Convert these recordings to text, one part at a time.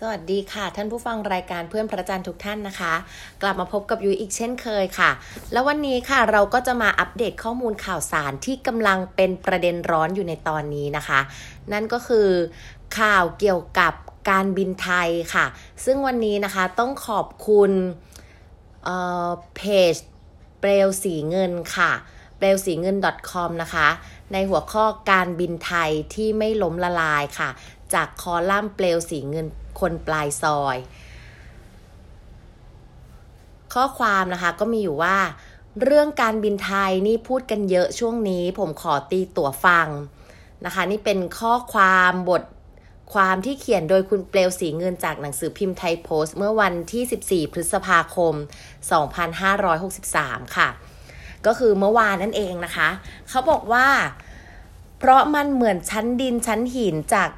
สวัสดีค่ะ ท่านผู้ฟังรายการเพื่อนพระจันทร์ทุกท่านนะคะ กลับมาพบกับยุ้ยอีกเช่นเคยค่ะ แล้ววันนี้ค่ะเราก็จะมาอัปเดตข้อมูลข่าวสารที่กำลังเป็นประเด็นร้อนอยู่ในตอนนี้นะคะ นั่นก็คือข่าวเกี่ยวกับการบินไทยค่ะ ซึ่งวันนี้นะคะต้องขอบคุณเอ่อเพจเปลวสีเงินค่ะเปลวสีเงิน .com นะคะ ในหัวข้อการบินไทยที่ไม่ล้มละลายค่ะ จากคอลัมน์เปลวสีเงินคนปลายซอย ข้อความนะคะก็มีอยู่ว่า เรื่องการบินไทยนี่พูดกันเยอะช่วงนี้ ผมขอตีตั๋วฟังนะคะ นี่เป็นข้อความบทความที่เขียนโดยคุณเปลวสีเงินจากหนังสือพิมพ์ไทยโพสต์ เมื่อวันที่ 14 พฤษภาคม 2563 ค่ะ ก็คือเมื่อวานนั่นเองนะคะ เขาบอกว่า เพราะมันเหมือนชั้นดินชั้นหินจาก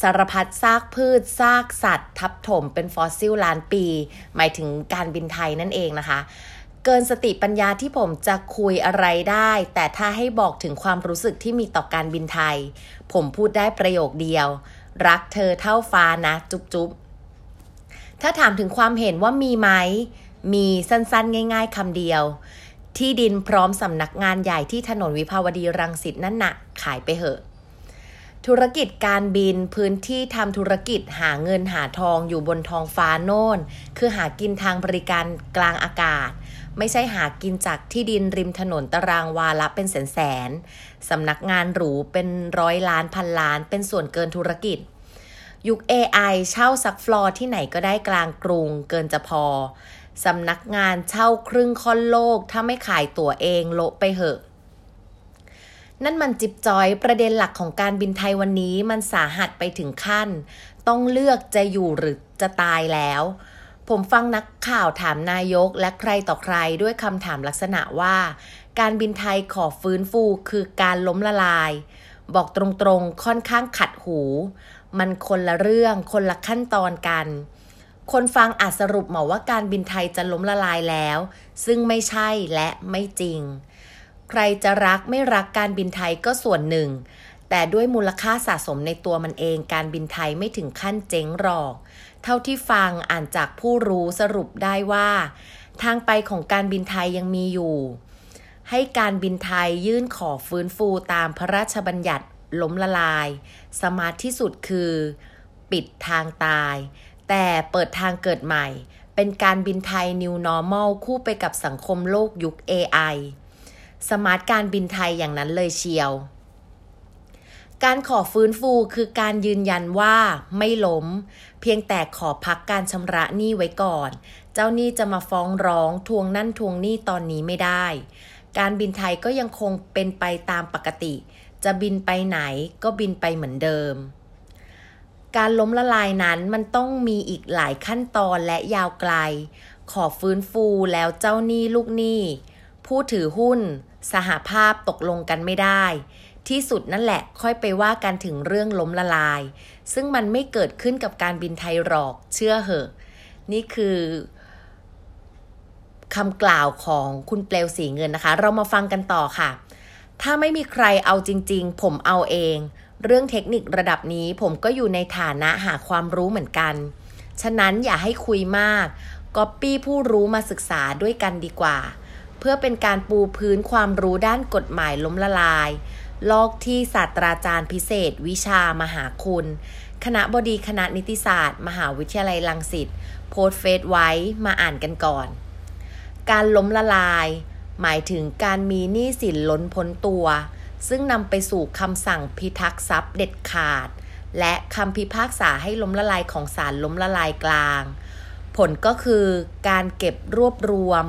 สารพัดซากพืช ซากสัตว์ ทับถมเป็นฟอสซิลล้านปี หมายถึงการบินไทยนั่นเองนะคะ เกินสติปัญญาที่ผมจะคุยอะไรได้ แต่ถ้าให้บอกถึงความรู้สึกที่มีต่อการบินไทย ผมพูดได้ประโยคเดียว รักเธอเท่าฟ้านะจุ๊บจุ๊บถ้าถามถึงความเห็นว่ามีไหม มีสั้นๆ ง่าย ๆคำเดียว ที่ดินพร้อมสำนักงานใหญ่ที่ถนนวิภาวดีรังสิตนั่นนะ่ะขายไปเหอะ ธุรกิจการบินพื้นที่ทำธุรกิจหาเงินหาทองอยู่บนท้องฟ้าโน่น คือหากินทางบริการกลางอากาศ ไม่ใช่หากินจากที่ดินริมถนนตารางวาละเป็นแสนแสนสำนักงานหรูเป็นร้อยล้านพันล้าน เป็นส่วนเกินธุรกิจ ยุค AI เช่าซักฟลอร์ที่ไหนก็ได้กลางกรุงเกินจะพอสำนักงานเช่าครึ่งค่อนโลก ถ้าไม่ขายตั๋วเองโละไปเหอะ นั่นมันจิบจอยประเด็นหลักของการบินไทยวันนี้มันสาหัสไปถึงขั้น ต้องเลือกจะอยู่หรือจะตายแล้ว ผมฟังนักข่าวถามนายกและใครต่อใครด้วยคำถามลักษณะว่า การบินไทยขอฟื้นฟูคือการล้มละลาย บอกตรงๆค่อนข้างขัดหู มันคนละเรื่องคนละขั้นตอนกัน คนฟังอาจสรุปมาว่าการบินไทยจะล้มละลายแล้ว ซึ่งไม่ใช่และไม่จริง ใครจะรักไม่รักการบินไทยก็ส่วนหนึ่ง แต่ด้วยมูลค่าสะสมในตัวมันเองการบินไทยไม่ถึงขั้นเจ๊งหรอก เท่าที่ฟังอ่านจากผู้รู้สรุปได้ว่า ทางไปของการบินไทยยังมีอยู่ ให้การบินไทยยื่นขอฟื้นฟูตามพระราชบัญญัติล้มละลาย smart ที่สุดคือ ปิดทางตาย แต่เปิดทางเกิดใหม่ เป็นการบินไทย New Normal คู่ไปกับสังคมโลกยุค AI smart การบินไทยอย่างนั้นเลยเชียว การขอฟื้นฟูคือการยืนยันว่าไม่ล้ม เพียงแต่ขอพักการชำระหนี้ไว้ก่อน เจ้าหนี้จะมาฟ้องร้องทวงนั่นทวงหนี้ตอนนี้ไม่ได้ การบินไทยก็ยังคงเป็นไปตามปกติ จะบินไปไหนก็บินไปเหมือนเดิมการล้มละลายนั้นมันต้องมีอีกหลายขั้นตอนและยาวไกล ขอฟื้นฟูแล้วเจ้าหนี้ลูกหนี้ ผู้ถือหุ้น สหภาพตกลงกันไม่ได้ ที่สุดนั่นแหละค่อยไปว่ากันถึงเรื่องล้มละลาย ซึ่งมันไม่เกิดขึ้นกับการบินไทยหรอกเชื่อเหอะ นี่คือคำกล่าวของคุณเปลวสีเงินนะคะ เรามาฟังกันต่อค่ะ ถ้าไม่มีใครเอาจริง ๆ ผมเอาเอง เรื่องเทคนิคระดับนี้ผมก็อยู่ในฐานะหาความรู้เหมือนกัน ฉะนั้นอย่าให้คุยมากก๊อปปี้ผู้รู้มาศึกษาด้วยกันดีกว่า เพื่อเป็นการปูพื้นความรู้ด้านกฎหมายล้มละลาย ลอกที่ศาสตราจารย์พิเศษ วิชามหาคุณ คณะบดีคณะนิติศาสตร์ มหาวิทยาลัยลังสิตโพสเฟซไว้มาอ่านกันก่อน การล้มละลาย หมายถึงการมีหนี้สินล้นพ้นตัว ซึ่งนำไปสู่คำสั่งพิทักษ์ทรัพย์เด็ดขาด และคำพิพากษาให้ล้มละลายของศาลล้มละลายกลาง ผลก็คือการเก็บรวบรวม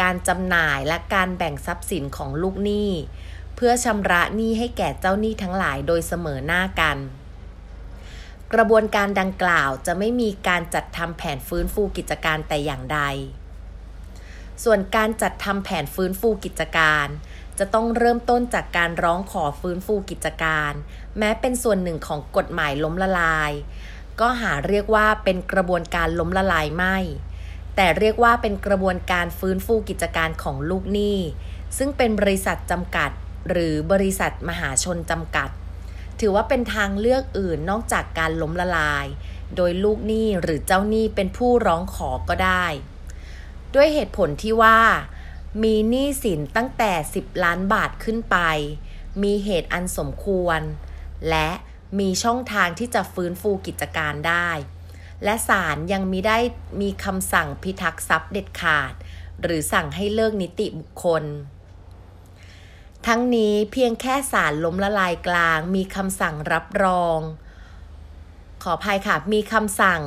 การจำหน่ายและการแบ่งทรัพย์สินของลูกหนี้ เพื่อชำระหนี้ให้แก่เจ้าหนี้ทั้งหลายโดยเสมอหน้ากัน กระบวนการดังกล่าวจะไม่มีการจัดทำแผนฟื้นฟูกิจการแต่อย่างใด ส่วนการจัดทำแผนฟื้นฟูกิจการจะต้องเริ่มต้นจากการร้องขอฟื้นฟูกิจการ แม้เป็นส่วนหนึ่งของกฎหมายล้มละลาย ก็หาเรียกว่าเป็นกระบวนการล้มละลายไม่ แต่เรียกว่าเป็นกระบวนการฟื้นฟูกิจการของลูกหนี้ ซึ่งเป็นบริษัทจำกัด หรือบริษัทมหาชนจำกัด ถือว่าเป็นทางเลือกอื่นนอกจากการล้มละลาย โดยลูกหนี้หรือเจ้าหนี้เป็นผู้ร้องขอก็ได้ ด้วยเหตุผลที่ว่า มีหนี้สินตั้งแต่ 10 ล้านบาทขึ้นไป มีเหตุอันสมควร และมีช่องทางที่จะฟื้นฟูกิจการได้ และศาลยังมีได้มีคำสั่งพิทักษ์ทรัพย์เด็ดขาด หรือสั่งให้เลิกนิติบุคคล ทั้งนี้เพียงแค่ศาลล้มละลายกลาง มีคำสั่งรับรอง ขออภัยค่ะ มีคำสั่ง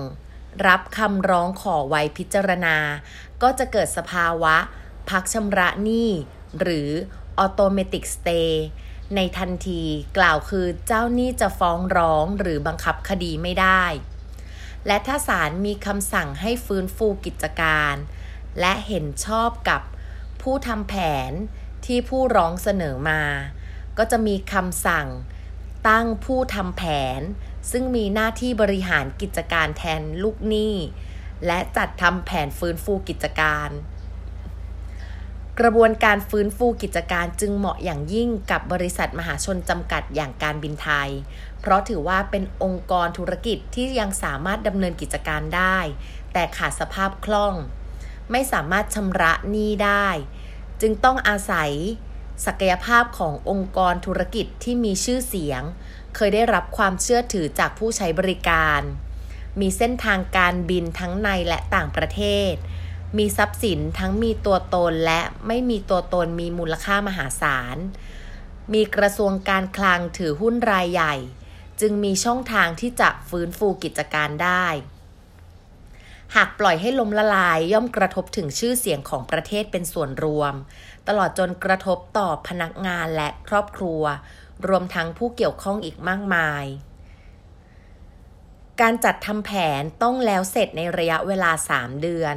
รับคำร้องขอไว้พิจารณา ก็จะเกิดสภาวะ พักชำระหนี้หรือ automatic stay ในทันทีกล่าวคือเจ้าหนี้จะฟ้องร้องหรือบังคับคดีไม่ได้ และถ้าศาลมีคำสั่งให้ฟื้นฟูกิจการ และเห็นชอบกับผู้ทำแผนที่ผู้ร้องเสนอมา ก็จะมีคำสั่งตั้งผู้ทำแผน ซึ่งมีหน้าที่บริหารกิจการแทนลูกหนี้ และจัดทำแผนฟื้นฟูกิจการ กระบวนการฟื้นฟูกิจการจึงเหมาะอย่างยิ่งกับบริษัทมหาชนจำกัดอย่างการบินไทย เพราะถือว่าเป็นองค์กรธุรกิจที่ยังสามารถดำเนินกิจการได้ แต่ขาดสภาพคล่อง ไม่สามารถชำระหนี้ได้ จึงต้องอาศัย ศักยภาพขององค์กรธุรกิจที่มีชื่อเสียง เคยได้รับความเชื่อถือจากผู้ใช้บริการ มีเส้นทางการบินทั้งในและต่างประเทศ มีทรัพย์สินทั้งมีตัวตนและไม่มีตัวตนมีมูลค่ามหาศาล มีกระทรวงการคลังถือหุ้นรายใหญ่ จึงมีช่องทางที่จะฟื้นฟูกิจการได้ หากปล่อยให้ลมละลายย่อมกระทบถึงชื่อเสียงของประเทศเป็นส่วนรวม ตลอดจนกระทบต่อพนักงานและครอบครัว รวมทั้งผู้เกี่ยวข้องอีกมากมายการจัดทำแผนต้องแล้วเสร็จในระยะเวลา 3 เดือน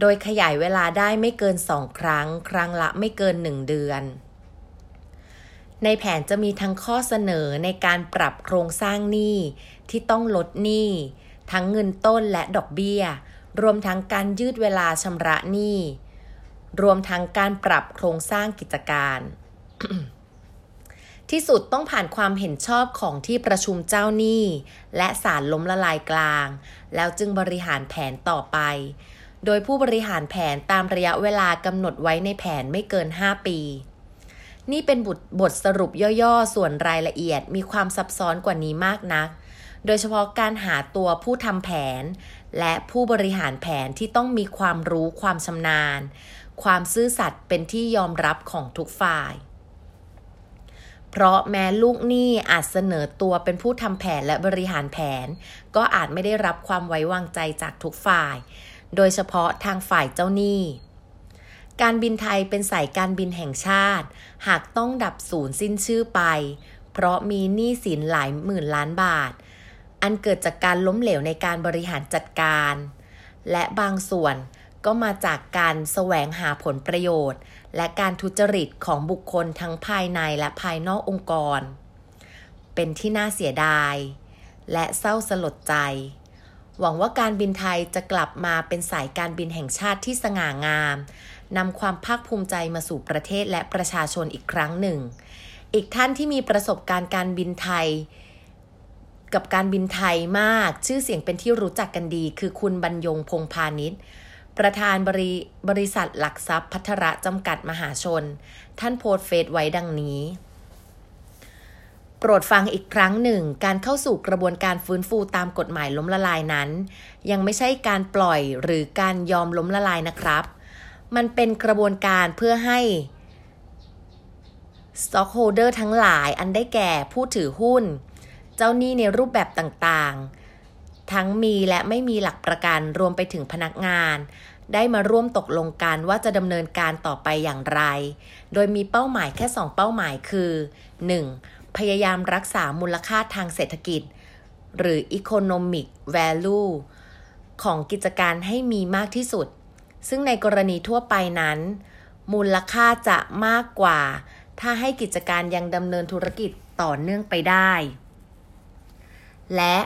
โดยขยายเวลาได้ไม่เกินสองครั้ง ครั้งละไม่เกินหนึ่งเดือน ในแผนจะมีทั้งข้อเสนอในการปรับโครงสร้างหนี้ที่ต้องลดหนี้ทั้งเงินต้นและดอกเบี้ย รวมทั้งการยืดเวลาชำระหนี้รวมทั้งการปรับโครงสร้างกิจการ ที่สุดต้องผ่านความเห็นชอบของที่ประชุมเจ้าหนี้ และศาลล้มละลายกลาง แล้วจึงบริหารแผนต่อไป โดยผู้บริหารแผนตามระยะเวลากำหนดไว้ในแผนไม่เกิน 5 ปี นี่เป็นบทบทสรุปย่อๆ ส่วนรายละเอียดมีความซับซ้อนกว่านี้มากนัก โดยเฉพาะการหาตัวผู้ทำแผน และผู้บริหารแผนที่ต้องมีความรู้ความชำนาญ ความซื่อสัตย์เป็นที่ยอมรับของทุกฝ่าย เพราะแม้ลูกหนี้อาจเสนอตัวเป็นผู้ทำแผนและบริหารแผน ก็อาจไม่ได้รับความไว้วางใจจากทุกฝ่าย โดยเฉพาะทางฝ่ายเจ้าหนี้ การบินไทยเป็นสายการบินแห่งชาติ หากต้องดับศูนย์สิ้นชื่อไป เพราะมีหนี้สินหลายหมื่นล้านบาท อันเกิดจากการล้มเหลวในการบริหารจัดการ และบางส่วนก็มาจากการแสวงหาผลประโยชน์ และการทุจริตของบุคคลทั้งภายในและภายนอกองค์กร เป็นที่น่าเสียดาย และเศร้าสลดใจ หวังว่าการบินไทยจะกลับมาเป็นสายการบินแห่งชาติที่สง่างามนำความภาคภูมิใจมาสู่ประเทศและประชาชนอีกครั้งหนึ่ง อีกท่านที่มีประสบการณ์การบินไทย กับการบินไทยมาก ชื่อเสียงเป็นที่รู้จักกันดี คือคุณบรรยงพงพาณิชย์ประธานบริบริษัทหลักทรัพย์พัทระจำกัดมหาชน ท่านโพสเฟซไว้ดังนี้ โปรดฟังอีกครั้งหนึ่ง การเข้าสู่กระบวนการฟื้นฟูตามกฎหมายล้มละลายนั้น ยังไม่ใช่การปล่อยหรือการยอมล้มละลายนะครับ มันเป็นกระบวนการเพื่อให้ stockholder ทั้งหลายอันได้แก่ผู้ถือหุ้น เจ้าหนี้ในรูปแบบต่างๆ ทั้งมีและไม่มีหลักประกันรวมไปถึงพนักงาน ได้มาร่วมตกลงกันว่าจะดำเนินการต่อไปอย่างไร โดยมีเป้าหมายแค่ 2 เป้าหมายคือ 1. พยายามรักษามูลค่าทางเศรษฐกิจ หรือ economic value ของกิจการให้มีมากที่สุด ซึ่งในกรณีทั่วไปนั้น มูลค่าจะมากกว่า ถ้าให้กิจการยังดำเนินธุรกิจต่อเนื่องไปได้ และ